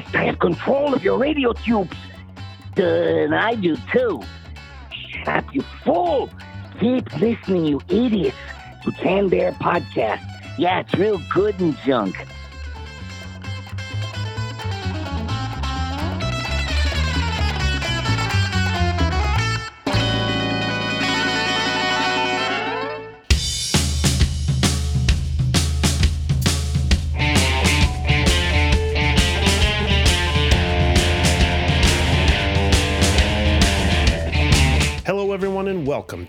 blast. I have control of your radio tubes. And I do too. Shut up, you fool. Keep listening, you idiots, to Canned Air Podcast. Yeah, it's real good and junk.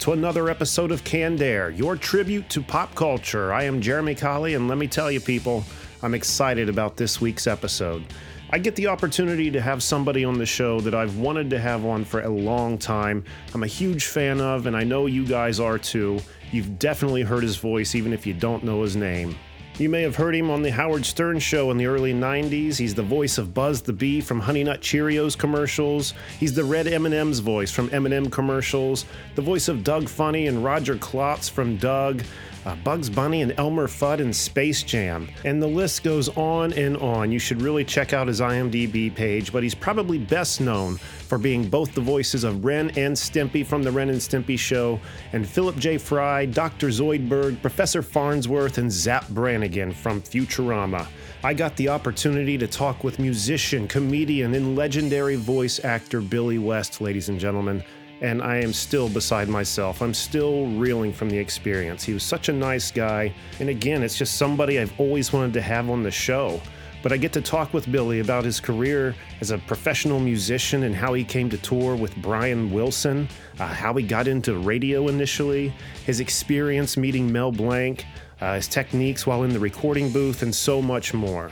To another episode of Canned Air, your tribute to pop culture. I am Jeramy Colley, and let me tell you, people, I'm excited about this week's episode. I get the opportunity to have somebody on the show that I've wanted to have on for a long time. I'm a huge fan of, and I know you guys are too. You've definitely heard his voice, even if you don't know his name. You may have heard him on the Howard Stern show in the early 90s. He's the voice of Buzz the Bee from Honey Nut Cheerios commercials. He's the Red M&M's voice from M&M commercials, the voice of Doug Funnie and Roger Klotz from Doug, uh, Bugs Bunny and Elmer Fudd in Space Jam. And the list goes on and on. You should really check out his IMDb page, but he's probably best known for being both the voices of Ren and Stimpy from the Ren and Stimpy show, and Philip J. Fry, Dr. Zoidberg, Professor Farnsworth, and Zapp Brannigan from Futurama. I got the opportunity to talk with musician, comedian, and legendary voice actor Billy West, ladies and gentlemen and I am still beside myself. I'm still reeling from the experience. He was such a nice guy, and again, it's just somebody I've always wanted to have on the show. But I get to talk with Billy about his career as a professional musician and how he came to tour with Brian Wilson, uh, how he got into radio initially, his experience meeting Mel Blanc, uh, his techniques while in the recording booth, and so much more.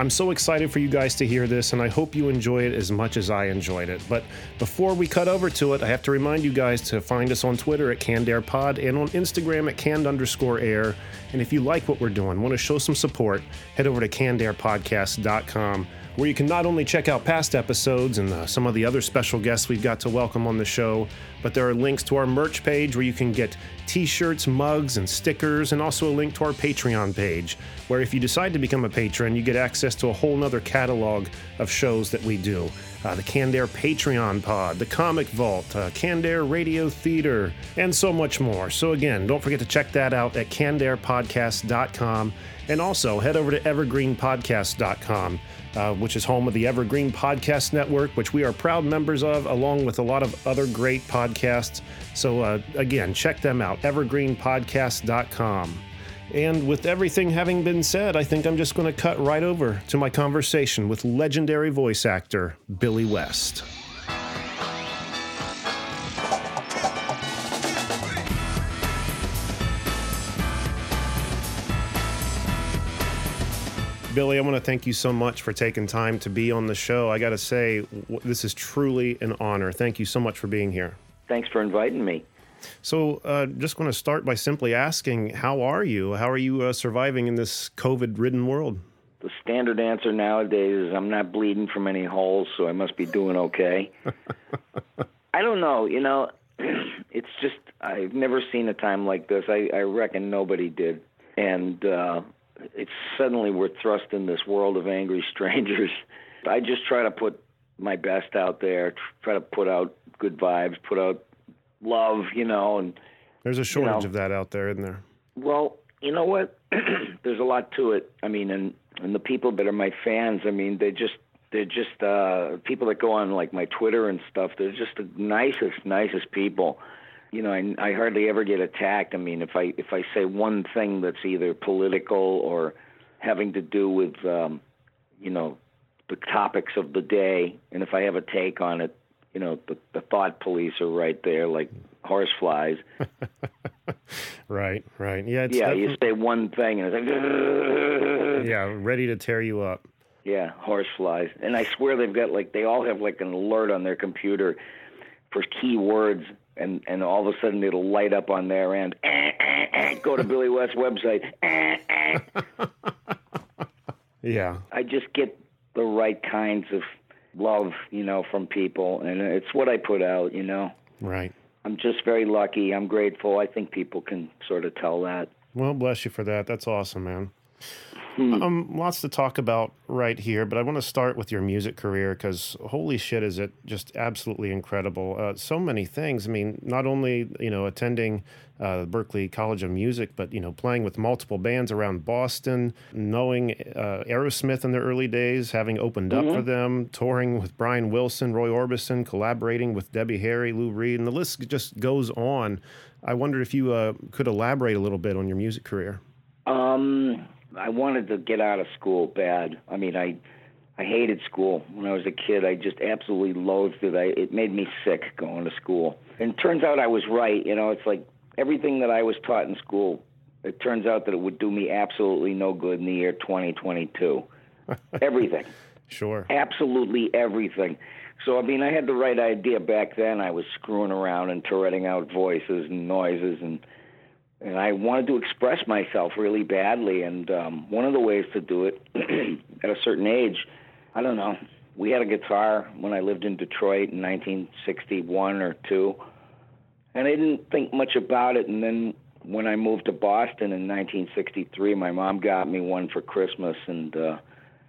I'm so excited for you guys to hear this, and I hope you enjoy it as much as I enjoyed it. But before we cut over to it, I have to remind you guys to find us on Twitter at CannedAirPod and on Instagram at canned underscore air. And if you like what we're doing, want to show some support, head over to cannedairpodcast.com where you can not only check out past episodes and uh, some of the other special guests we've got to welcome on the show, but there are links to our merch page where you can get t shirts, mugs, and stickers, and also a link to our Patreon page, where if you decide to become a patron, you get access to a whole nother catalog of shows that we do. Uh, the Canned Air Patreon Pod, the Comic Vault, uh, Canned Radio Theater, and so much more. So, again, don't forget to check that out at cannedairpodcast.com and also head over to evergreenpodcast.com uh, which is home of the Evergreen Podcast Network, which we are proud members of, along with a lot of other great podcasts. So, uh, again, check them out, evergreenpodcast.com. And with everything having been said, I think I'm just going to cut right over to my conversation with legendary voice actor Billy West. Billy, I want to thank you so much for taking time to be on the show. I got to say, this is truly an honor. Thank you so much for being here. Thanks for inviting me. So, uh, just going to start by simply asking, how are you? How are you uh, surviving in this COVID ridden world? The standard answer nowadays is I'm not bleeding from any holes, so I must be doing okay. I don't know. You know, it's just, I've never seen a time like this. I, I reckon nobody did. And, uh, it's suddenly we're thrust in this world of angry strangers. I just try to put my best out there, try to put out good vibes, put out love, you know, and there's a shortage you know, of that out there, isn't there? Well, you know what? there's a lot to it. I mean, and and the people that are my fans, I mean, they just they're just uh people that go on like my Twitter and stuff. They're just the nicest, nicest people you know, I, I hardly ever get attacked. I mean, if I if I say one thing that's either political or having to do with, um, you know, the topics of the day, and if I have a take on it, you know, the, the thought police are right there, like horse flies. right, right, yeah, yeah. Definitely... You say one thing, and it's like, yeah, ready to tear you up. Yeah, horse flies, and I swear they've got like they all have like an alert on their computer for key words and and all of a sudden it'll light up on their end. Eh, eh, eh, go to Billy West's website. yeah. I just get the right kinds of love, you know, from people, and it's what I put out, you know. Right. I'm just very lucky. I'm grateful. I think people can sort of tell that. Well, bless you for that. That's awesome, man. Hmm. Um, lots to talk about right here, but I want to start with your music career because holy shit, is it just absolutely incredible? Uh, so many things. I mean, not only you know attending uh, Berklee College of Music, but you know playing with multiple bands around Boston, knowing uh, Aerosmith in the early days, having opened up mm-hmm. for them, touring with Brian Wilson, Roy Orbison, collaborating with Debbie Harry, Lou Reed, and the list just goes on. I wonder if you uh, could elaborate a little bit on your music career. Um I wanted to get out of school bad. I mean, I I hated school when I was a kid. I just absolutely loathed it. I, it made me sick going to school. And it turns out I was right. You know, it's like everything that I was taught in school. It turns out that it would do me absolutely no good in the year 2022. everything. Sure. Absolutely everything. So I mean, I had the right idea back then. I was screwing around and turreting out voices and noises and and I wanted to express myself really badly. And um, one of the ways to do it at a certain age, I don't know. We had a guitar when I lived in Detroit in 1961 or two, and I didn't think much about it. And then when I moved to Boston in 1963, my mom got me one for Christmas, and uh,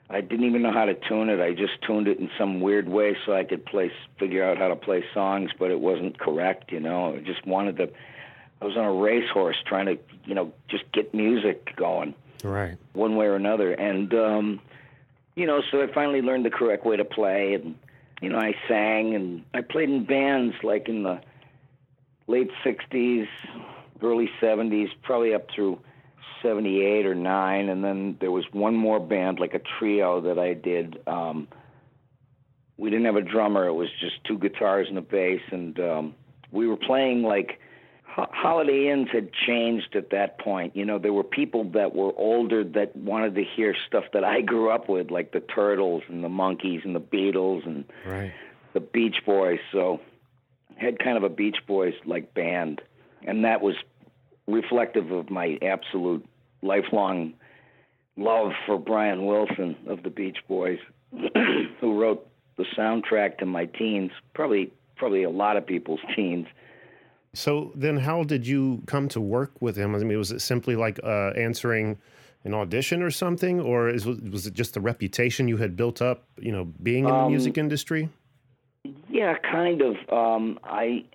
I didn't even know how to tune it. I just tuned it in some weird way so I could play, figure out how to play songs, but it wasn't correct. You know, I just wanted to I was on a racehorse trying to, you know, just get music going. Right. One way or another. And, um, you know, so I finally learned the correct way to play. And, you know, I sang and I played in bands like in the late 60s, early 70s, probably up through 78 or 9. And then there was one more band, like a trio that I did. Um, we didn't have a drummer, it was just two guitars and a bass. And um, we were playing like Holiday Inns had changed at that point. You know, there were people that were older that wanted to hear stuff that I grew up with, like the Turtles and the Monkees and the Beatles and right. the Beach Boys. So I had kind of a Beach Boys like band, and that was reflective of my absolute lifelong love for Brian Wilson of the Beach Boys, who wrote the soundtrack to my teens, probably probably a lot of people's teens. So then, how did you come to work with him? I mean, was it simply like uh, answering an audition or something, or is, was it just the reputation you had built up, you know, being in the um, music industry? Yeah, kind of. Um, I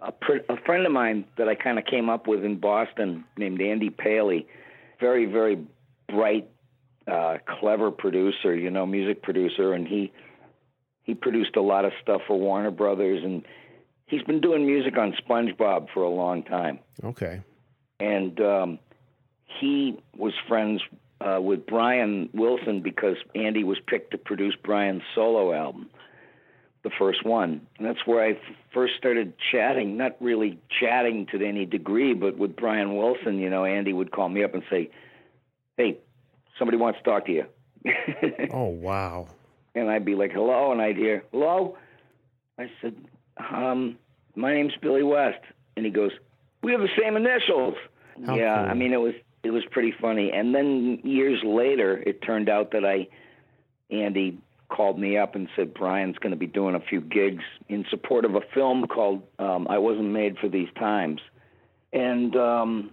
a, a, friend of mine that I kind of came up with in Boston named Andy Paley, very very bright, uh, clever producer, you know, music producer, and he he produced a lot of stuff for Warner Brothers and he's been doing music on SpongeBob for a long time. Okay. And um, he was friends uh, with Brian Wilson because Andy was picked to produce Brian's solo album, the first one. And that's where I f- first started chatting, not really chatting to any degree, but with Brian Wilson, you know, Andy would call me up and say, Hey, somebody wants to talk to you. oh, wow. And I'd be like, Hello. And I'd hear, Hello. I said, um, my name's Billy West. And he goes, we have the same initials. How yeah, cool. I mean, it was it was pretty funny. And then years later, it turned out that I, Andy called me up and said Brian's going to be doing a few gigs in support of a film called um, I Wasn't Made for These Times, and um,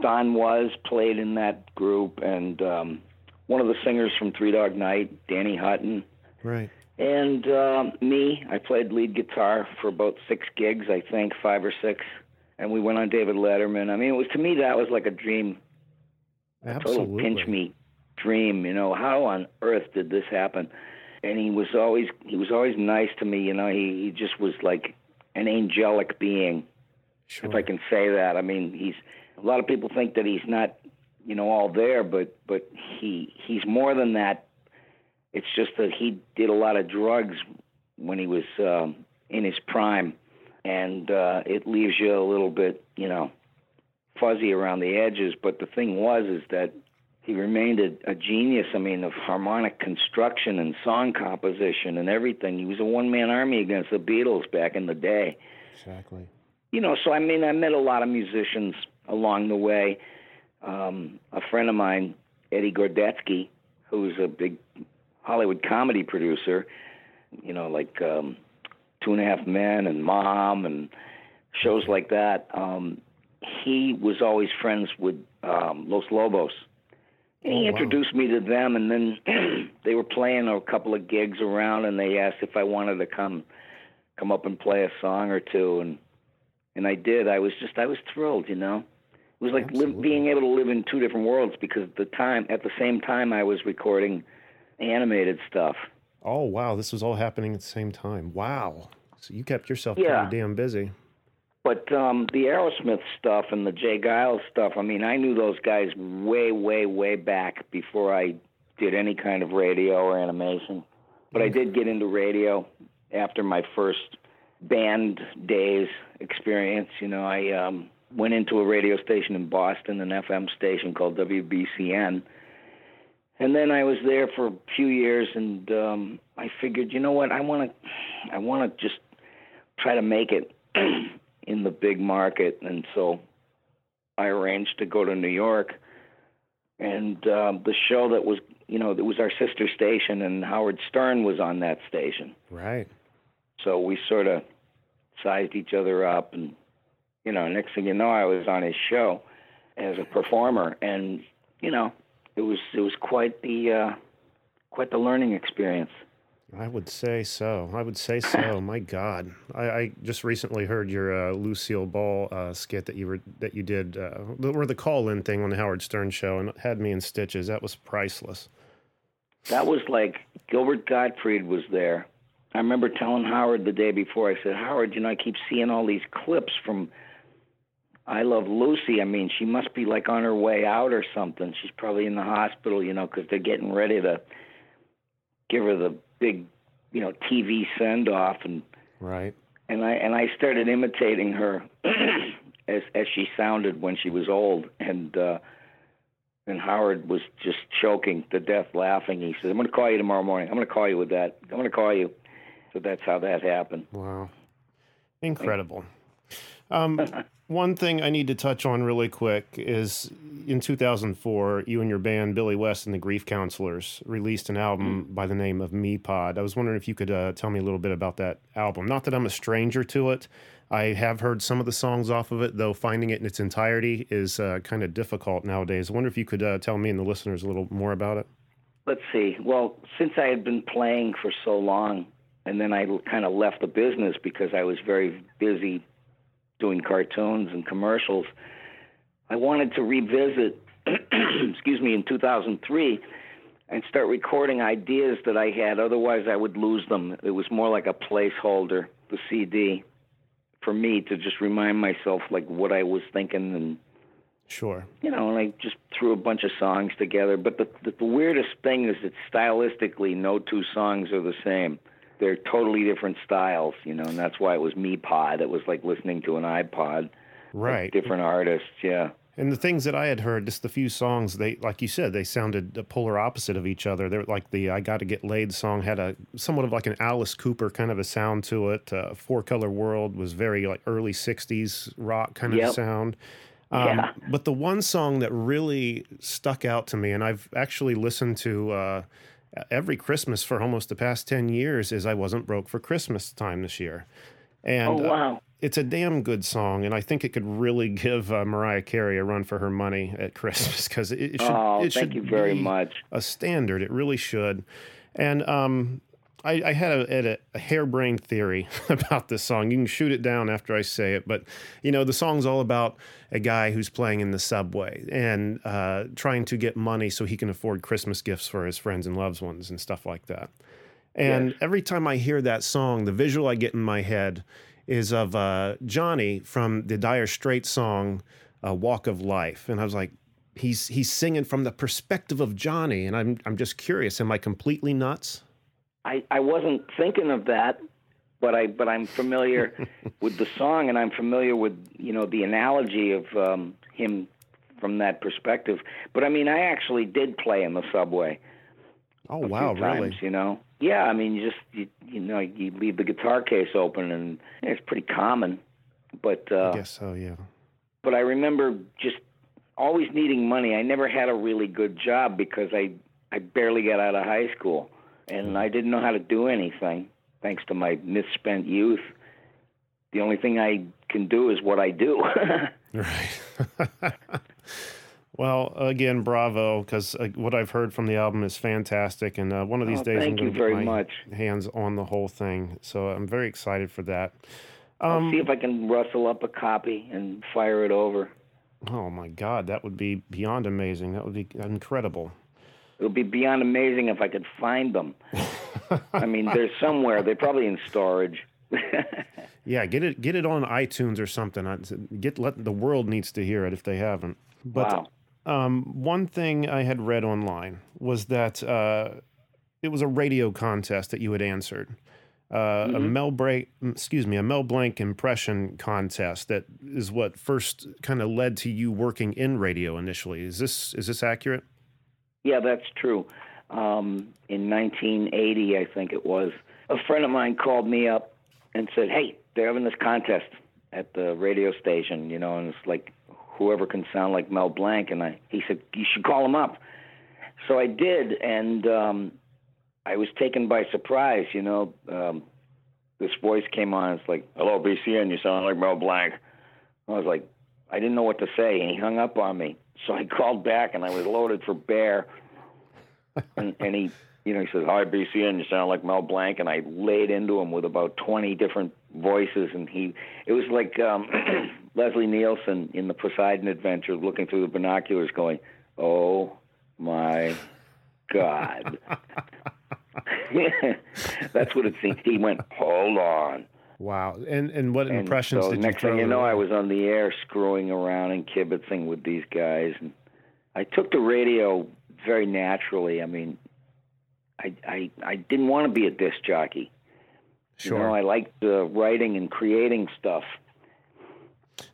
Don Was played in that group, and um, one of the singers from Three Dog Night, Danny Hutton, right, and uh, me, I played lead guitar for about six gigs, I think, five or six. And we went on David Letterman. I mean, it was to me that was like a dream, Absolutely. a total pinch me dream. You know, how on earth did this happen? And he was always he was always nice to me. You know, he he just was like an angelic being, sure. if I can say that. I mean, he's a lot of people think that he's not, you know, all there, but but he he's more than that it's just that he did a lot of drugs when he was um, in his prime, and uh, it leaves you a little bit, you know, fuzzy around the edges. But the thing was, is that he remained a, a genius. I mean, of harmonic construction and song composition and everything. He was a one-man army against the Beatles back in the day. Exactly. You know, so I mean, I met a lot of musicians along the way. Um, a friend of mine, Eddie Gorodetsky, who's a big Hollywood comedy producer, you know, like um, Two and a Half Men and Mom and shows like that. Um, he was always friends with um, Los Lobos, And he Oh, wow. introduced me to them, and then they were playing a couple of gigs around, and they asked if I wanted to come come up and play a song or two, and and I did. I was just I was thrilled, you know. It was like Absolutely. being able to live in two different worlds because at the time at the same time I was recording animated stuff. Oh wow, this was all happening at the same time. Wow. So you kept yourself Yeah. pretty damn busy. But um, the Aerosmith stuff and the J. Geils stuff, I mean, I knew those guys way, way, way back before I did any kind of radio or animation. But I did get into radio after my first band days experience. You know, I um, went into a radio station in Boston, an FM station called WBCN. And then I was there for a few years, and um, I figured, you know what, I want to, I want to just try to make it in the big market, and so I arranged to go to New York. And um, the show that was, you know, it was our sister station, and Howard Stern was on that station. Right. So we sort of sized each other up, and you know, next thing you know, I was on his show as a performer, and you know, it was it was quite the uh, quite the learning experience. I would say so. I would say so. My God, I, I just recently heard your uh, Lucille Ball uh, skit that you were that you did, uh, the- or the call-in thing on the Howard Stern show, and it had me in stitches. That was priceless. That was like Gilbert Gottfried was there. I remember telling Howard the day before. I said, Howard, you know, I keep seeing all these clips from I Love Lucy. I mean, she must be like on her way out or something. She's probably in the hospital, you know, because they're getting ready to give her the big, you know, TV send off and Right. and I and I started imitating her as as she sounded when she was old and uh and Howard was just choking to death laughing. He said, I'm gonna call you tomorrow morning. I'm gonna call you with that. I'm gonna call you. So that's how that happened. Wow. Incredible. Um, one thing I need to touch on really quick is in 2004, you and your band, Billy West and the Grief Counselors, released an album by the name of Me Pod. I was wondering if you could uh, tell me a little bit about that album. Not that I'm a stranger to it. I have heard some of the songs off of it, though finding it in its entirety is uh, kind of difficult nowadays. I wonder if you could uh, tell me and the listeners a little more about it. Let's see. Well, since I had been playing for so long, and then I kind of left the business because I was very busy doing cartoons and commercials, I wanted to revisit, excuse me, in 2003 and start recording ideas that I had. Otherwise, I would lose them. It was more like a placeholder, the CD, for me to just remind myself like what I was thinking and Sure. you know, and I just threw a bunch of songs together. But the, the the weirdest thing is that stylistically, no two songs are the same. They're totally different styles, you know, and that's why it was me pod. It was like listening to an iPod. Right. different artists, yeah. And the things that I had heard, just the few songs, they like you said, they sounded the polar opposite of each other. They're like the "I Got to Get Laid" song had a somewhat of like an Alice Cooper kind of a sound to it. Uh, Four Color World was very like early '60s rock kind of Yep. sound. Um, Yeah. But the one song that really stuck out to me, and I've actually listened to uh, every Christmas for almost the past ten years, is "I Wasn't Broke for Christmas" time this year. And oh uh, it's a damn good song, and I think it could really give uh, Mariah Carey a run for her money at Christmas because it, it should. oh, it thank should you very be much. A standard, it really should. And um, I, I had a, a, a harebrained theory about this song. You can shoot it down after I say it, but you know the song's all about a guy who's playing in the subway and uh, trying to get money so he can afford Christmas gifts for his friends and loved ones and stuff like that. And Yes. every time I hear that song, the visual I get in my head is of uh, Johnny from the Dire Straits song uh, "Walk of Life," and I was like, he's he's singing from the perspective of Johnny, and I'm I'm just curious, am I completely nuts? I, I wasn't thinking of that, but I but I'm familiar with the song and I'm familiar with you know the analogy of um, him from that perspective. But I mean, I actually did play in the subway. Oh wow, few really? you know. Yeah, I mean, you just you, you know you leave the guitar case open and it's pretty common. But uh, I guess so, yeah. but I remember just always needing money. I never had a really good job because I I barely got out of high school and I didn't know how to do anything thanks to my misspent youth. The only thing I can do is what I do. Right. Well, again, bravo, because uh, what I've heard from the album is fantastic, and uh, one of these Oh, days I'm going you to very get my much. hands on the whole thing. So I'm very excited for that. I'll Um, see if I can rustle up a copy and fire it over. oh my God, that would be beyond amazing. That would be incredible. It would be beyond amazing if I could find them. I mean, they're somewhere. They're probably in storage. Yeah, get it, get it on iTunes or something. Get let the world needs to hear it if they haven't. But wow. Um, one thing I had read online was that uh, it was a radio contest that you had answered. Uh, A Mel Blanc, excuse me, a Mel Blanc impression contest that is what first kind of led to you working in radio initially. Is this is this accurate? Yeah, that's true. Um, in 1980, I think it was, a friend of mine called me up and said, "Hey, they're having this contest at the radio station, you know, and it's like whoever can sound like Mel Blanc." And I, he said, "You should call him up." So I did, and um, I was taken by surprise. You know, um, this voice came on. It's like, "Hello, BCN, you sound like Mel Blanc." I was like, I didn't know what to say, and he hung up on me. So I called back, and I was loaded for bear. and, and he, you know, he says, "Hi, BCN, you sound like Mel Blanc," and I laid into him with about twenty different voices, and he, it was like um, Leslie Nielsen in the Poseidon Adventure, looking through the binoculars, going, "Oh my God." That's what it seemed. He went, "Hold on." Wow. And and what And impressions so did next you thing you know. I was on the air screwing around and kibitzing with these guys, and I took the radio very naturally. I mean, I I I didn't want to be a disc jockey. sure. You know, I liked uh, writing and creating stuff.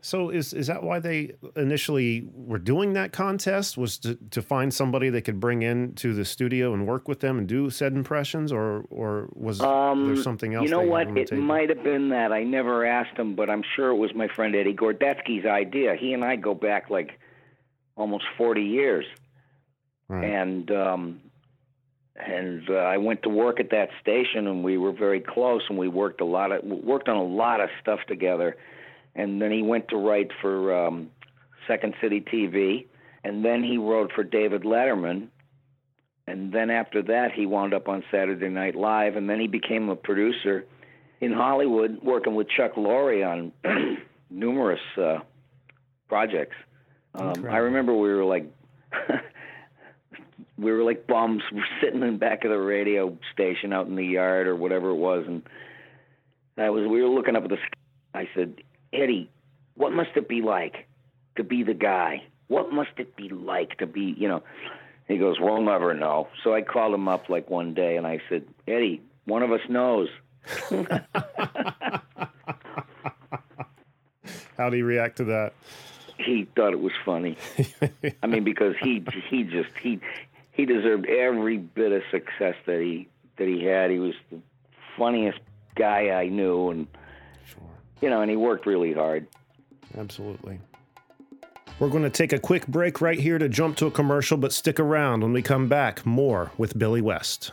So is is that why they initially were doing that contest? Was to, to find somebody they could bring in to the studio and work with them and do said impressions, or or was Um, there something else? You know what? It might have been that. I never asked him, but I'm sure it was my friend Eddie Gorodetsky's idea. He and I go back like almost 40 years. Right. and um, and uh, I went to work at that station, and we were very close, and we worked a lot of worked on a lot of stuff together. And then he went to write for um, Second City TV, and then he wrote for David Letterman, and then after that he wound up on Saturday Night Live, and then he became a producer in Hollywood, working with Chuck Lorre on numerous uh, projects. Um, I remember we were like we were like bums. We were sitting in the back of the radio station out in the yard or whatever it was, and I was we were looking up at the. sky. I said, Eddie, what must it be like to be the guy? What must it be like to be, you know? He goes, We'll never know. So I called him up like one day, and I said, Eddie, one of us knows. How do you react to that? He thought it was funny. I mean, because he he just he he deserved every bit of success that he that he had. He was the funniest guy I knew, and. You know, and he worked really hard. Absolutely. We're going to take a quick break right here to jump to a commercial, but stick around when we come back. More with Billy West.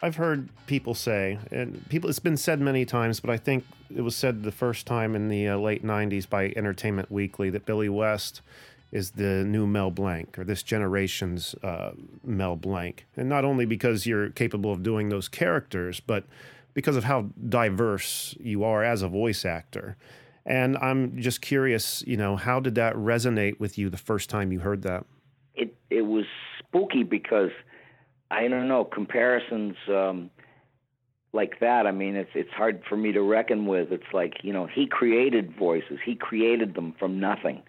I've heard people say, and people, it's been said many times, but I think it was said the first time in the uh, late 90s by Entertainment Weekly that Billy West is the new Mel Blanc or this generation's uh, Mel Blanc. And not only because you're capable of doing those characters, but because of how diverse you are as a voice actor. And I'm just curious, you know, how did that resonate with you the first time you heard that? It it was spooky because I don't know comparisons um, like that. I mean, it's it's hard for me to reckon with. It's like you know he created voices. He created them from nothing,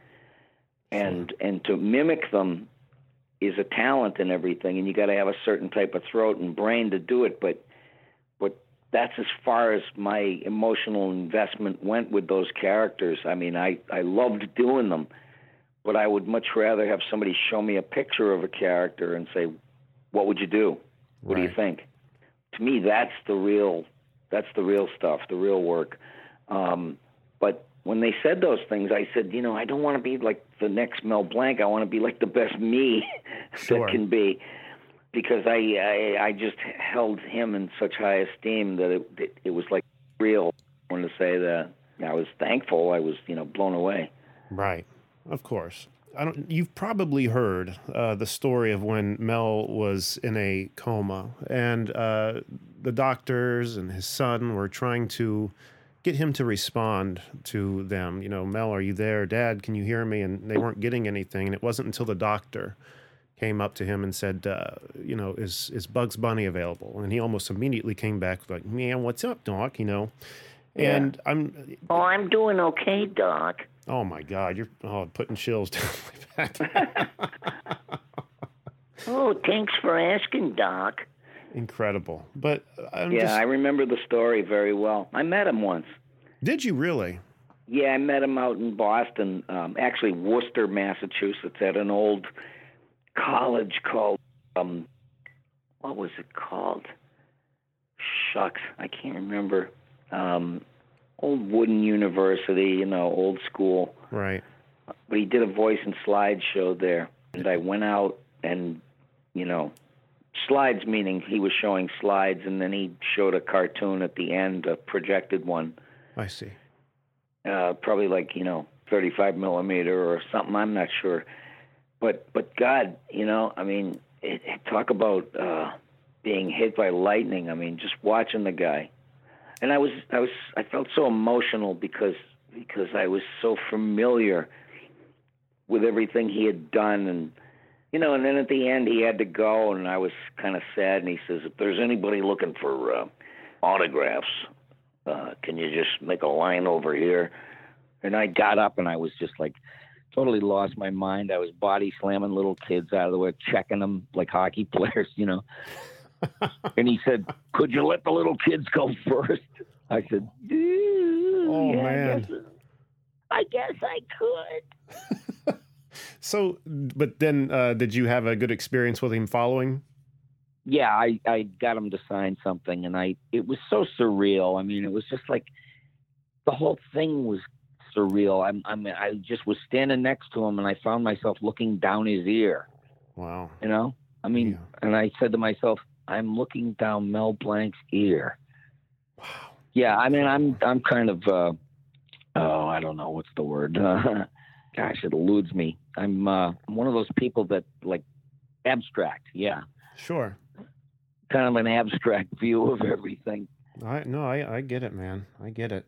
and and to mimic them is a talent and everything. And you got to have a certain type of throat and brain to do it. But but that's as far as my emotional investment went with those characters. I mean, I I loved doing them, but I would much rather have somebody show me a picture of a character and say, "What would you do? What do you think?" To me, that's the real that's the real stuff, the real work. Um, but when they said those things, I said, you know, I don't want to be like the next Mel Blanc. I want to be like the best me Sure. that can be, because I, I I just held him in such high esteem that it it, it was like real. I wanted to say that I was thankful. I was you know blown away. Right. Of course. I don't, you've probably heard uh, the story of when Mel was in a coma and uh, the doctors and his son were trying to get him to respond to them. You know, Mel, are you there? Dad, can you hear me? And they weren't getting anything. And it wasn't until the doctor came up to him and said, uh, you know, is, is Bugs Bunny available? And he almost immediately came back like, man, what's up, Doc? You know, and I'm Oh, I'm doing okay, Doc. Oh my God, you're oh, putting chills down my back. Oh, thanks for asking, Doc. Incredible. But I'm Yeah, just, I remember the story very well. I met him once. did you really? Yeah, I met him out in Boston, um, actually Worcester, Massachusetts, at an old college called um, what was it called? Shucks, I can't remember. Um, old wooden university, you know, old school. Right. But he did a voice and slide show there, and I went out and, you know, slides meaning he was showing slides, and then he showed a cartoon at the end, a projected one I see. uh, probably like you know 35 millimeter or something. I'm not sure, but but God, you know, I mean, it, it- talk about uh, being hit by lightning. I mean, just watching the guy, and I was I was I felt so emotional because because I was so familiar with everything he had done and. You know, and then at the end he had to go, and I was kind of sad. And he says, "If there's anybody looking for uh, autographs, uh, can you just make a line over here? And I got up and I was just like totally lost my mind. I was body slamming little kids out of the way, checking them like hockey players, you know. And he said, Could you let the little kids go first? I said, Oh, yeah, man. I guess, I guess I could. So, but then uh, did you have a good experience with him following? yeah, I, I got him to sign something and I it was so surreal. I mean, it was just like the whole thing was surreal. I'm I mean I just was standing next to him and I found myself looking down his ear, Wow. you know? I mean, Yeah. and I said to myself, I'm looking down Mel Blanc's ear. Wow. Yeah, I mean, I'm I'm kind of uh oh, I don't know what's the word. gosh, it eludes me. I'm uh I'm one of those people that like abstract. Yeah. Sure. Kind of an abstract view of everything. I no, I, I get it, man. I get it.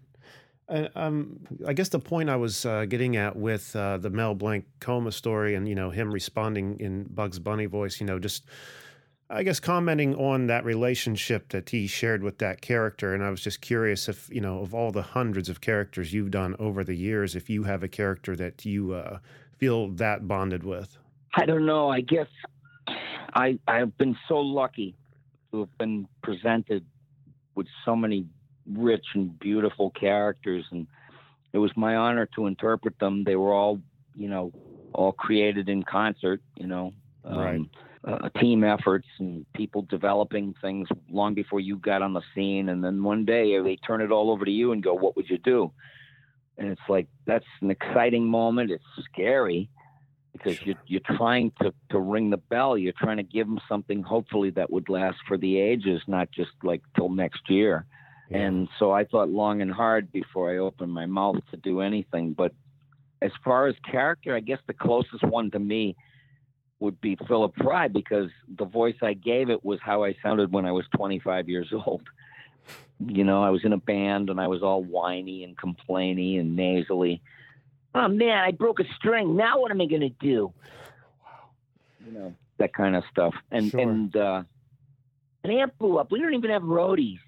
Uh, um, I guess the point I was uh, getting at with uh, the Mel Blanc coma story, and you know him responding in Bugs Bunny voice, you know, just I guess commenting on that relationship that he shared with that character, and I was just curious if you know of all the hundreds of characters you've done over the years, if you have a character that you uh, feel that bonded with. I don't know. I guess I I've been so lucky to have been presented with so many rich and beautiful characters, and it was my honor to interpret them. They were all, you know, all created in concert. You know, Right. Uh, team efforts and people developing things long before you got on the scene, and then one day they turn it all over to you and go, "What would you do?" And it's like that's an exciting moment. It's scary because Sure. you're, you're trying to, to ring the bell. You're trying to give them something, hopefully, that would last for the ages, not just like till next year. Yeah. And so I thought long and hard before I opened my mouth to do anything. But as far as character, I guess the closest one to me would be Philip Fry because the voice I gave it was how I sounded when I was 25 years old. You know, I was in a band and I was all whiny and complainy and nasally. Oh man, I broke a string. Now what am I going to do? You know, that kind of stuff. And Sure. and uh an amp blew up. We don't even have roadies.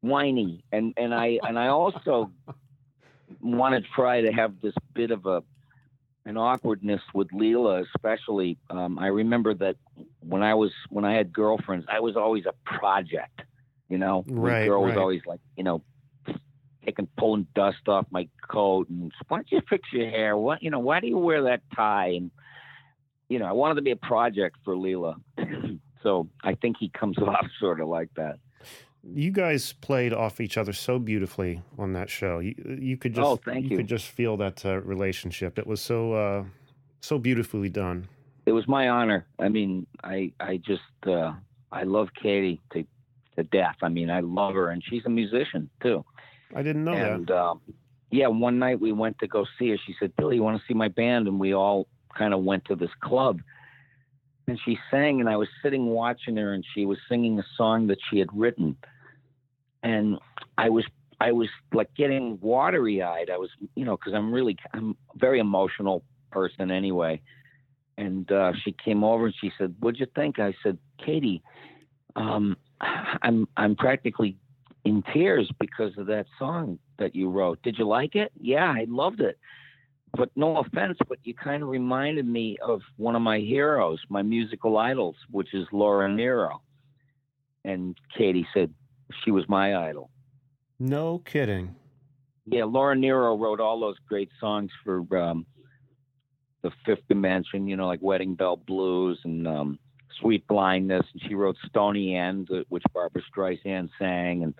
Whiny. And and I and I also wanted Fry to have this bit of a an awkwardness with Leela, especially. Um, I remember that when I was when I had girlfriends, I was always a project. You know, the Right, girl was always like, you know, taking pulling dust off my coat and why don't you fix your hair? What you know, why do you wear that tie? And you know, I wanted to be a project for Leela. so I think he comes off sort of like that. You guys played off each other so beautifully on that show. You you could just Oh, thank you. you could just feel that uh, relationship. It was so uh, so beautifully done. It was my honor. I mean, I I just uh, I love Katey to to death. I mean, I love her, and she's a musician too. I didn't know and um, yeah, one night we went to go see her. She said, "Billy, you want to see my band?" And we all kind of went to this club. And she sang, and I was sitting watching her, and she was singing a song that she had written. And I was, I was like getting watery eyed. I was, you know, because I'm really, I'm a very emotional person anyway. And uh, she came over and she said, "What'd you think?" I said, "Katey, um, I'm, I'm practically in tears because of that song that you wrote. Did you like it? Yeah, I loved it. But no offense, but you kind of reminded me of one of my heroes, my musical idols, which is Laura Nyro. And Katey said she was my idol. No kidding. Yeah, Laura Nyro wrote all those great songs for um, the Fifth Dimension, you know, like Wedding Bell Blues and um, Sweet Blindness. And she wrote Stony End, uh, which Barbra Streisand sang. And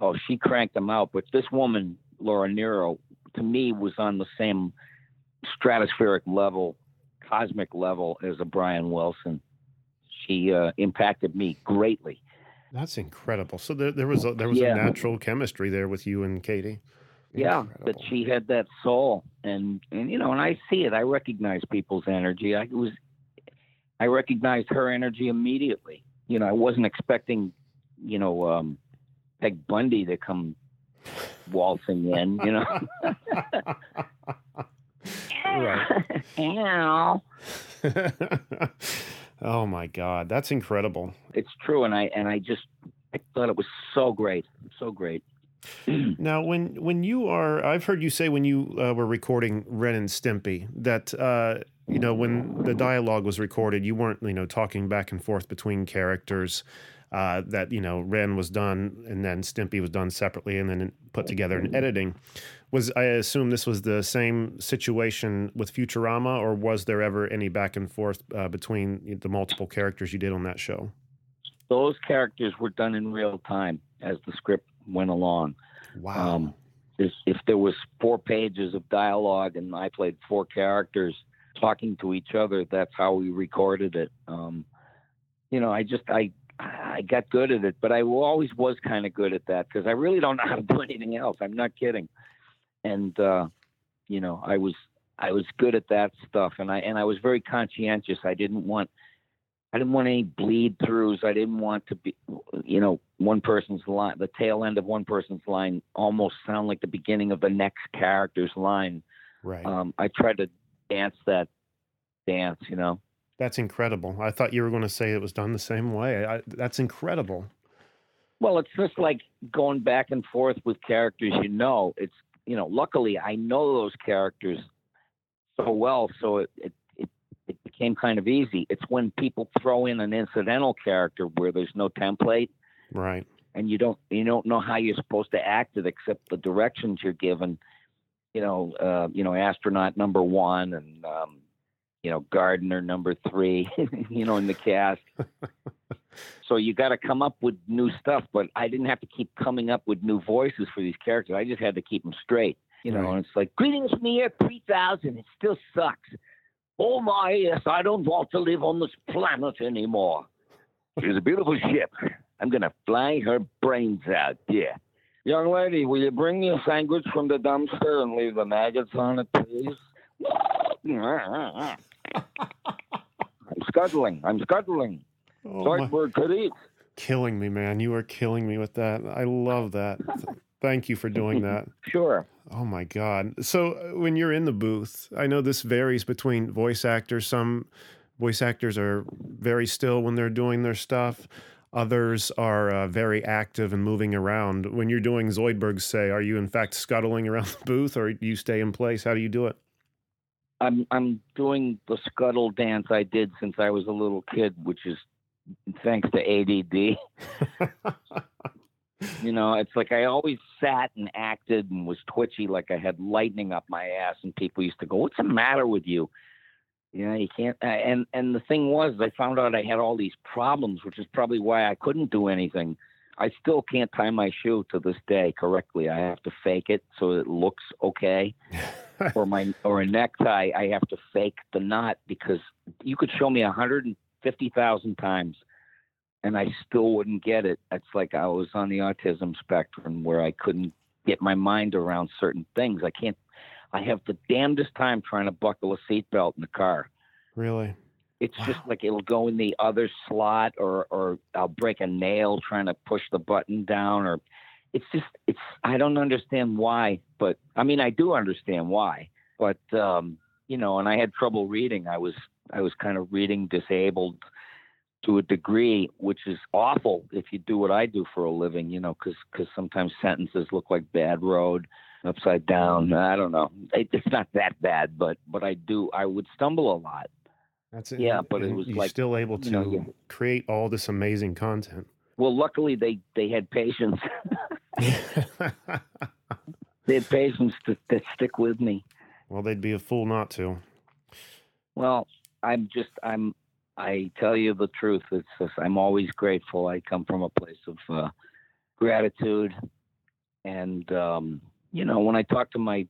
oh, she cranked them out. But this woman, Laura Nyro, to me was on the same stratospheric level, cosmic level as a Brian Wilson. She uh, impacted me greatly. That's incredible. So there, there was a, there was Yeah. a natural chemistry there with you and Katey. Yeah, that she had that soul, and and you know, and I see it. I recognize people's energy. I was, I recognized her energy immediately. You know, I wasn't expecting, you know, um, Peg Bundy to come waltzing in. You know, Right. Ow. oh my God, that's incredible. it's true, and I and I just I thought it was so great, so great. Now, when when you are, I've heard you say when you uh, were recording Ren and Stimpy that uh, you know when the dialogue was recorded, you weren't you know talking back and forth between characters. Uh, that you know Ren was done and then Stimpy was done separately and then put together in editing. Was I assume this was the same situation with Futurama, or was there ever any back and forth uh, between the multiple characters you did on that show? Those characters were done in real time as the script went along. Wow. Um, if, if there was four pages of dialogue and I played four characters talking to each other, that's how we recorded it. Um, you know, I just I I got good at it, but I always was kind of good at that because I really don't know how to do anything else. I'm not kidding. And uh, you know, I was I was good at that stuff, and I and I was very conscientious. I didn't want I didn't want any bleed throughs. I didn't want to be, you know, one person's line, the tail end of one person's line almost sound like the beginning of the next character's line. right. Um, I tried to dance that dance, you know. That's incredible. I thought you were going to say it was done the same way. I, that's incredible. Well, it's just like going back and forth with characters you know. It's, you know, luckily I know those characters so well, so it, it, it, it became kind of easy. It's when people throw in an incidental character where there's no template Right. and you don't you don't know how you're supposed to act it except the directions you're given. You know, uh, you know, astronaut number one and um, you know, gardener number three. you know, in the cast. so you got to come up with new stuff, but I didn't have to keep coming up with new voices for these characters. I just had to keep them straight. You know, Right. and it's like greetings from the year 3000. It still sucks. Oh my, yes, I don't want to live on this planet anymore. She's a beautiful ship. I'm gonna fly her brains out. Yeah. Young lady, will you bring me a sandwich from the dumpster and leave the maggots on it, please? I'm scuttling. I'm scuttling. Oh, word could eat. killing me, man. You are killing me with that. I love that. Thank you for doing that. Sure. Oh my God. So uh, when you're in the booth, I know this varies between voice actors. Some voice actors are very still when they're doing their stuff. Others are uh, very active and moving around. When you're doing Zoidberg's say, are you in fact scuttling around the booth or do you stay in place? How do you do it? I'm I'm doing the scuttle dance I did since I was a little kid, which is thanks to ADD. You know, it's like I always sat and acted and was twitchy, like I had lightning up my ass, and people used to go, "What's the matter with you?" You know, you can't. uh, And and the thing was, I found out I had all these problems, which is probably why I couldn't do anything. I still can't tie my shoe to this day correctly. I have to fake it so it looks okay. or my or a necktie, I have to fake the knot because you could show me a hundred and fifty thousand times, and I still wouldn't get it. It's like I was on the autism spectrum where I couldn't get my mind around certain things. I can't. I have the damnedest time trying to buckle a seatbelt in the car. Really? It's just like it'll go in the other slot, or or I'll break a nail trying to push the button down, or it's just it's I don't understand why, but I mean I do understand why, but um, you know, and I had trouble reading. I was I was kind of reading disabled to a degree, which is awful if you do what I do for a living, you know, because cause sometimes sentences look like bad road upside down. I don't know. It, it's not that bad, but but I do. I would stumble a lot. That's it. Yeah, but it And was you're like, still able to you know, you- create all this amazing content. Well, luckily they they had patience. they had patience to, to stick with me. well, they'd be a fool not to. Well, I'm just I'm I tell you the truth. It's just, I'm always grateful. I come from a place of uh, gratitude, and um, you know when I talk to my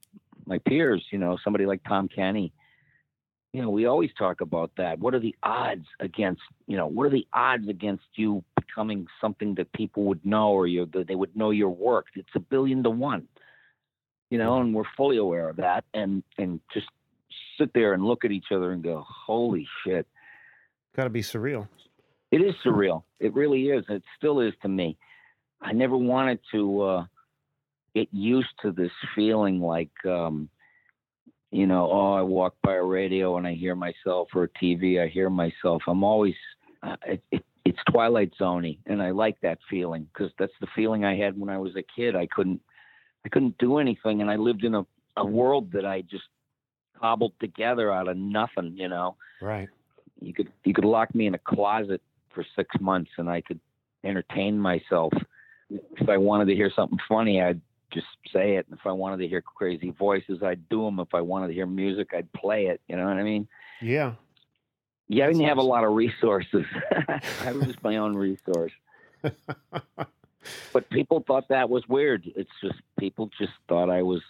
my peers, you know somebody like Tom Kenny, you know we always talk about that. What are the odds against you know what are the odds against you becoming something that people would know or you that they would know your work? It's a billion to one. You know, and we're fully aware of that, and and just sit there and look at each other and go, "Holy shit!" Got to be surreal. It is surreal. It really is. It still is to me. I never wanted to uh, get used to this feeling like, um, you know, oh, I walk by a radio and I hear myself, or a TV, I hear myself. I'm always, uh, it, it, it's Twilight Zoney, and I like that feeling because that's the feeling I had when I was a kid. I couldn't, I couldn't do anything, and I lived in a, a world that I just cobbled together out of nothing. You know Right. you could you could lock me in a closet for six months and I could entertain myself. If I wanted to hear something funny, I'd just say it. And if I wanted to hear crazy voices, I'd do them. If I wanted to hear music, I'd play it. You know what I mean? Yeah. Yeah, I That's didn't have a lot of resources. I was just my own resource. But people thought that was weird. It's just people just thought I was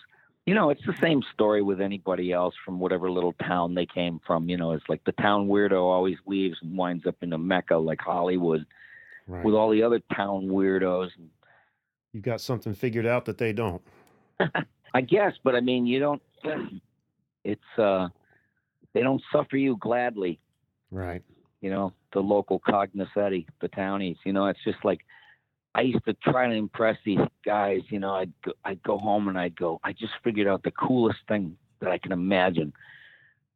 you know, it's the same story with anybody else from whatever little town they came from. You know, it's like the town weirdo always leaves and winds up in a mecca like Hollywood Right. with all the other town weirdos. You got something figured out that they don't. I guess, but I mean, you don't. It's uh, they don't suffer you gladly. Right. You know, the local cognoscenti, the townies. You know, it's just like I used to try to impress these guys. You know, I'd go, I'd go home and I'd go. I just figured out the coolest thing that I can imagine.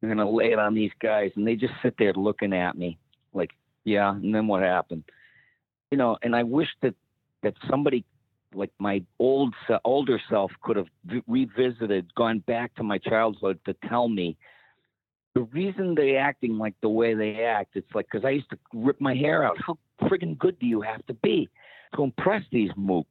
I'm gonna lay it on these guys, and they just sit there looking at me like, yeah. And then what happened? You know, and I wish that that somebody like my old older self could have revisited, gone back to my childhood to tell me the reason they're acting like the way they act. It's like because I used to rip my hair out. How friggin' good do you have to be to impress these mooks?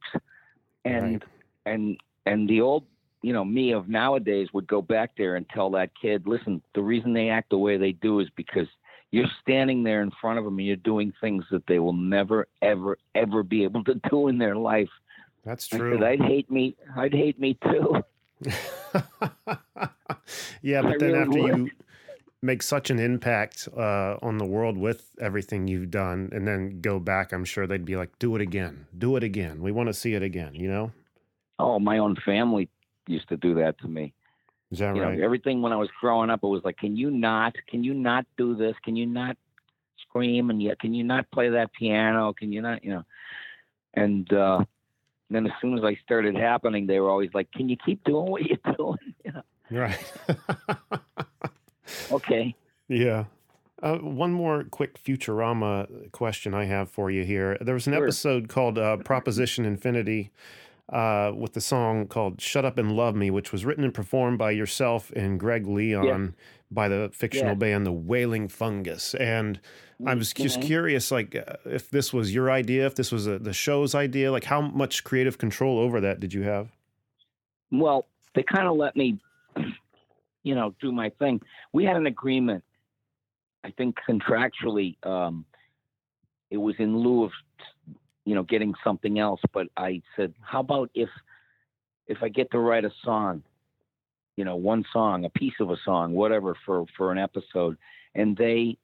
And Right. and and the old you know me of nowadays would go back there and tell that kid, listen, the reason they act the way they do is because you're standing there in front of them and you're doing things that they will never, ever, ever be able to do in their life. That's true. said, I'd hate me. I'd hate me too. yeah, but I then really after would. you make such an impact uh, on the world with everything you've done, and then go back, I'm sure they'd be like, "Do it again, do it again. We want to see it again." You know? Oh, my own family used to do that to me. Is that You right? know, everything when I was growing up, it was like, can you not? Can you not do this? Can you not scream? And yet, can you not play that piano? Can you not? You know. And uh, then as soon as I started happening, they were always like, "Can you keep doing what you're doing?" Know, right. okay. Yeah. Uh, one more quick Futurama question I have for you here. There was an Sure. episode called uh, Proposition Infinity uh, with the song called Shut Up and Love Me, which was written and performed by yourself and Greg Leon by the fictional Yeah. band The Wailing Fungus. And I was just Mhm. curious, like, uh, if this was your idea, if this was a, the show's idea, like, how much creative control over that did you have? Well, they kind of let me, you know, do my thing. We had an agreement. I think contractually, um, it was in lieu of, you know, getting something else. But I said, how about if, if I get to write a song, you know, one song, a piece of a song, whatever, for for an episode, and they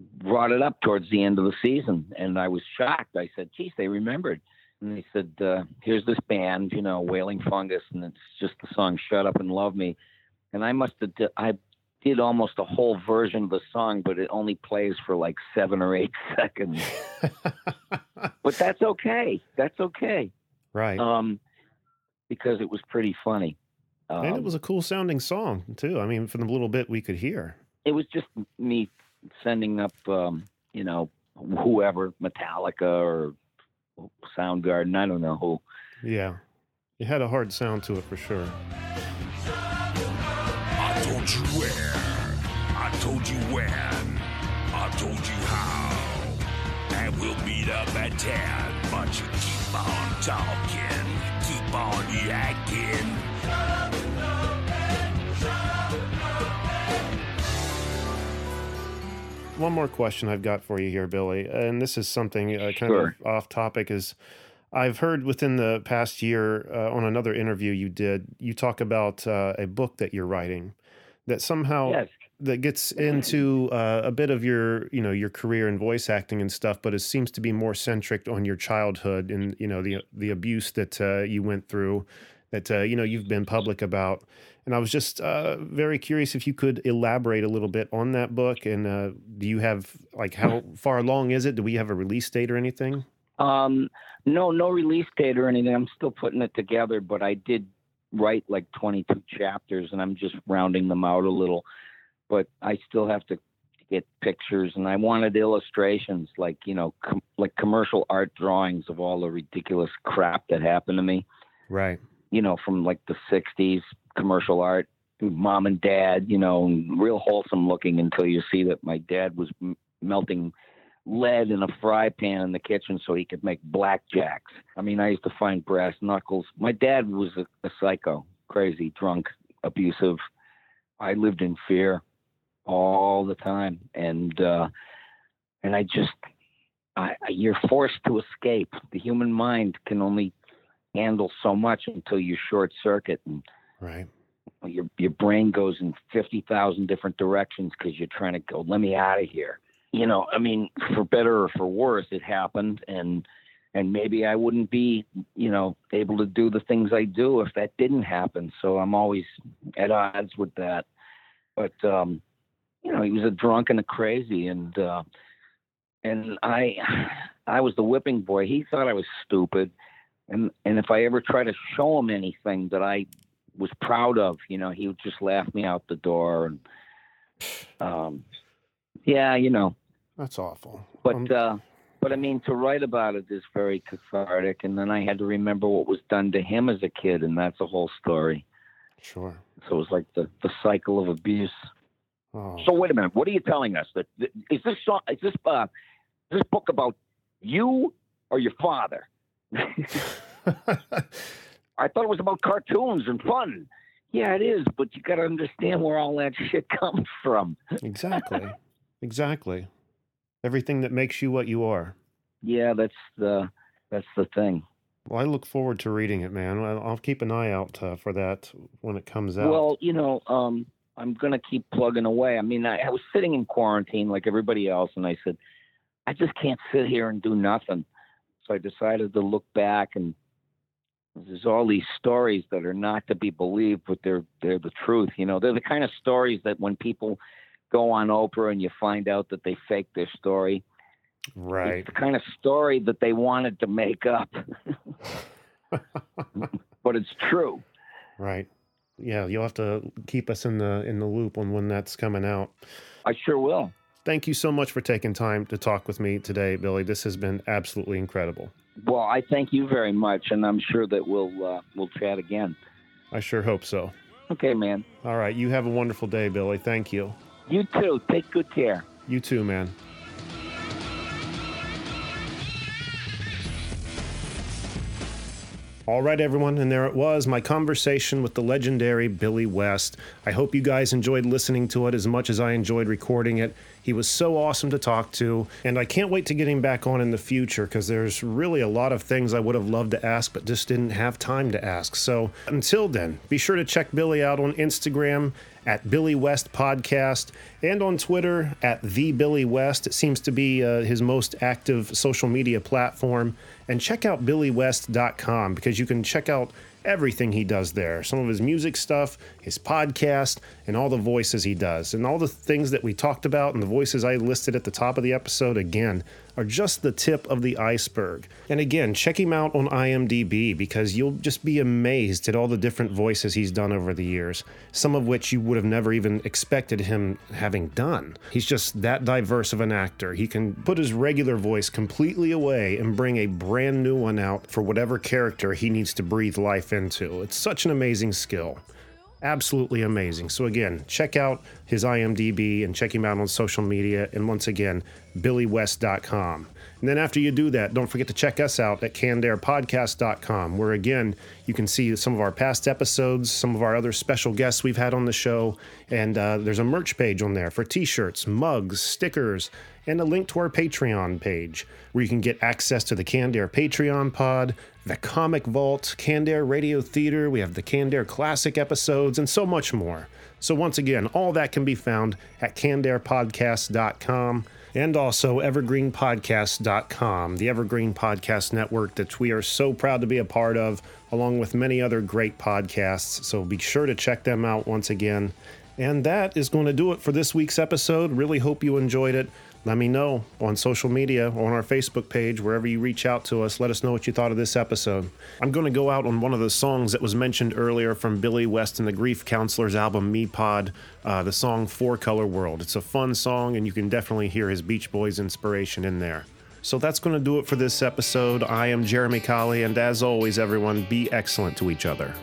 brought it up towards the end of the season, and I was shocked. I said, "Geez, they remembered." And they said, uh, "Here's this band, you know, Wailing Fungus, and it's just the song "Shut Up and Love Me." And I must have, di- I did almost a whole version of the song, but it only plays for like seven or eight seconds. but that's okay. That's okay, right. um, because it was pretty funny. Um, and it was a cool sounding song, too. I mean, from the little bit we could hear. it was just me sending up, um, you know, whoever, Metallica or Soundgarden, I don't know who. Yeah. It had a hard sound to it for sure. I told you where, I told you when, I told you how. And we'll meet up at 10, but you keep on talking, keep on yakking. One more question I've got for you here, Billy, and this is something uh, kind Sure. of off topic. Is I've heard within the past year uh, on another interview you did, you talk about uh, a book that you're writing that somehow Yes. that gets into uh, a bit of your you know your career in voice acting and stuff, but it seems to be more centric on your childhood and you know the the abuse that uh, you went through that uh, you know you've been public about. And I was just uh, very curious if you could elaborate a little bit on that book. And uh, do you have like how far along is it? Do we have a release date or anything? Um, no, no release date or anything. I'm still putting it together, but I did write like 22 chapters and I'm just rounding them out a little. But I still have to get pictures and I wanted illustrations like, you know, com- like commercial art drawings of all the ridiculous crap that happened to me. Right. You know, from like the 60s commercial art, mom and dad, you know, real wholesome looking until you see that my dad was m- melting lead in a fry pan in the kitchen so he could make blackjacks. I mean, I used to find brass knuckles. My dad was a, a psycho, crazy, drunk, abusive. I lived in fear all the time. And, uh, and I just, I, I- you're forced to escape. The human mind can only handle so much until you short circuit and Right. your your brain goes in 50,000 different directions because you're trying to go let me out of here. You know i mean for better or for worse it happened and and maybe i wouldn't be you know able to do the things i do if that didn't happen. So i'm always at odds with that. But um you know he was a drunk and a crazy and uh and i i was the whipping boy. He thought i was stupid and and if i ever try to show him anything that i was proud of. You know, he would just laugh me out the door, and um, yeah, you know. That's awful. But Um, uh, but I mean, to write about it is very cathartic. And then I had to remember what was done to him as a kid, and that's a whole story. sure. So it was like the the cycle of abuse. Oh. So wait a minute, what are you telling us? That that- is this song? Is this uh, is this book about you or your father? I thought it was about cartoons and fun. Yeah, it is, but you got to understand where all that shit comes from. exactly. Exactly. Everything that makes you what you are. Yeah, that's the that's the thing. Well, I look forward to reading it, man. I'll keep an eye out uh, for that when it comes out. Well, you know, um, I'm gonna keep plugging away. I mean, I, I was sitting in quarantine like everybody else, and I said, I just can't sit here and do nothing. So I decided to look back, and there's all these stories that are not to be believed, but they're they're the truth. You know, they're the kind of stories that when people go on Oprah and you find out that they faked their story, right. it's the kind of story that they wanted to make up, but it's true. Right. Yeah, you'll have to keep us in the in the loop on when that's coming out. I sure will. Thank you so much for taking time to talk with me today, Billy. This has been absolutely incredible. Well, I thank you very much, and I'm sure that we'll uh, we'll chat again. I sure hope so. Okay, man. All right, you have a wonderful day, Billy. Thank you. You too. Take good care. You too, man. All right, everyone, and there it was, my conversation with the legendary Billy West. I hope you guys enjoyed listening to it as much as I enjoyed recording it. He was so awesome to talk to, and I can't wait to get him back on in the future because there's really a lot of things I would have loved to ask but just didn't have time to ask. So until then, be sure to check Billy out on Instagram at Billy West Podcast and on Twitter at The Billy West. It seems to be uh, his most active social media platform. And check out BillyWest.com because you can check out everything he does there some of his music stuff, his podcast, and all the voices he does. And all the things that we talked about and the voices I listed at the top of the episode again are just the tip of the iceberg. And again, check him out on IMDb because you'll just be amazed at all the different voices he's done over the years, some of which you would have never even expected him having done. He's just that diverse of an actor. He can put his regular voice completely away and bring a brand new one out for whatever character he needs to breathe life into. It's such an amazing skill absolutely amazing. So again, check out his IMDb and check him out on social media. And once again, billywest.com. And then after you do that, don't forget to check us out at cannedairpodcast.com, where again, you can see some of our past episodes, some of our other special guests we've had on the show. And uh, there's a merch page on there for t shirts, mugs, stickers, and a link to our Patreon page, where you can get access to the Canned Air Patreon pod, the Comic Vault, Canned Air Radio Theater, we have the Canned Air Classic episodes, and so much more. So, once again, all that can be found at cannedairpodcast.com and also evergreenpodcast.com, the Evergreen Podcast Network that we are so proud to be a part of, along with many other great podcasts. So, be sure to check them out once again. And that is going to do it for this week's episode. Really hope you enjoyed it let me know on social media, on our Facebook page, wherever you reach out to us. Let us know what you thought of this episode. I'm going to go out on one of the songs that was mentioned earlier from Billy West and the Grief Counselors album, Me Pod, uh, the song Four Color World. It's a fun song, and you can definitely hear his Beach Boys inspiration in there. So that's going to do it for this episode. I am Jeramy Colley, and as always, everyone, be excellent to each other.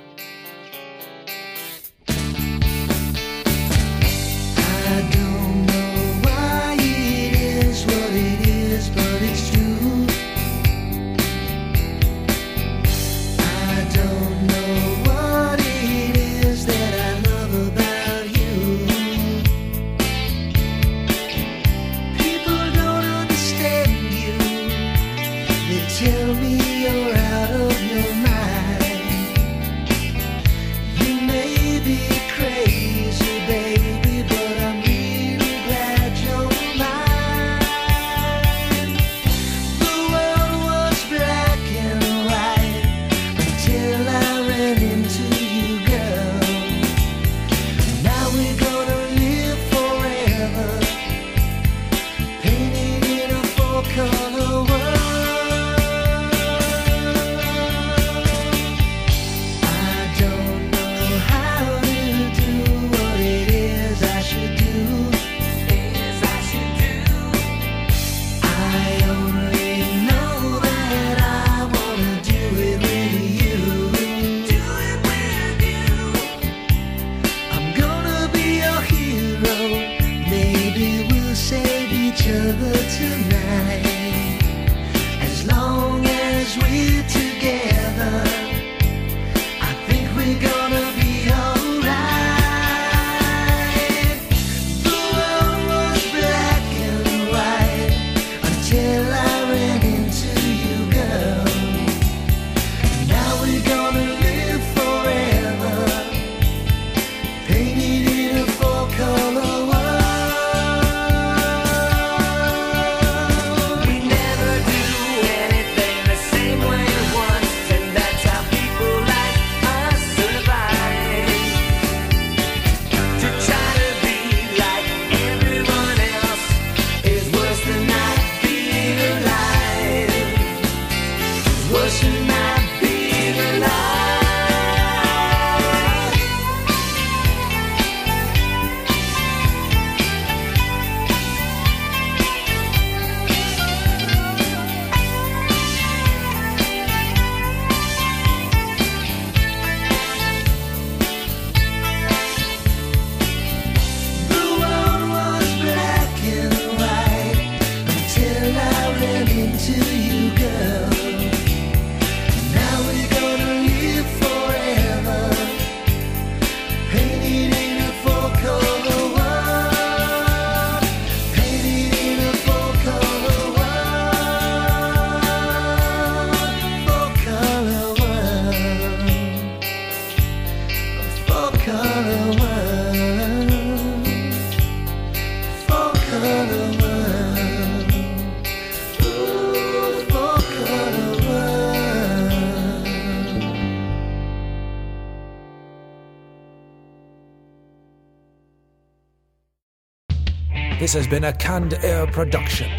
Has been a Canned Air production.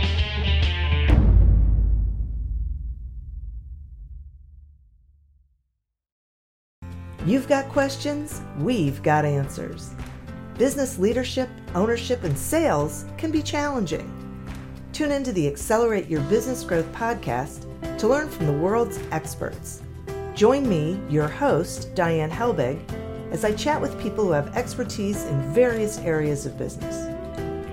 You've got questions, we've got answers. Business leadership, ownership, and sales can be challenging. Tune into the Accelerate Your Business Growth podcast to learn from the world's experts. Join me, your host, Diane Helbig, as I chat with people who have expertise in various areas of business.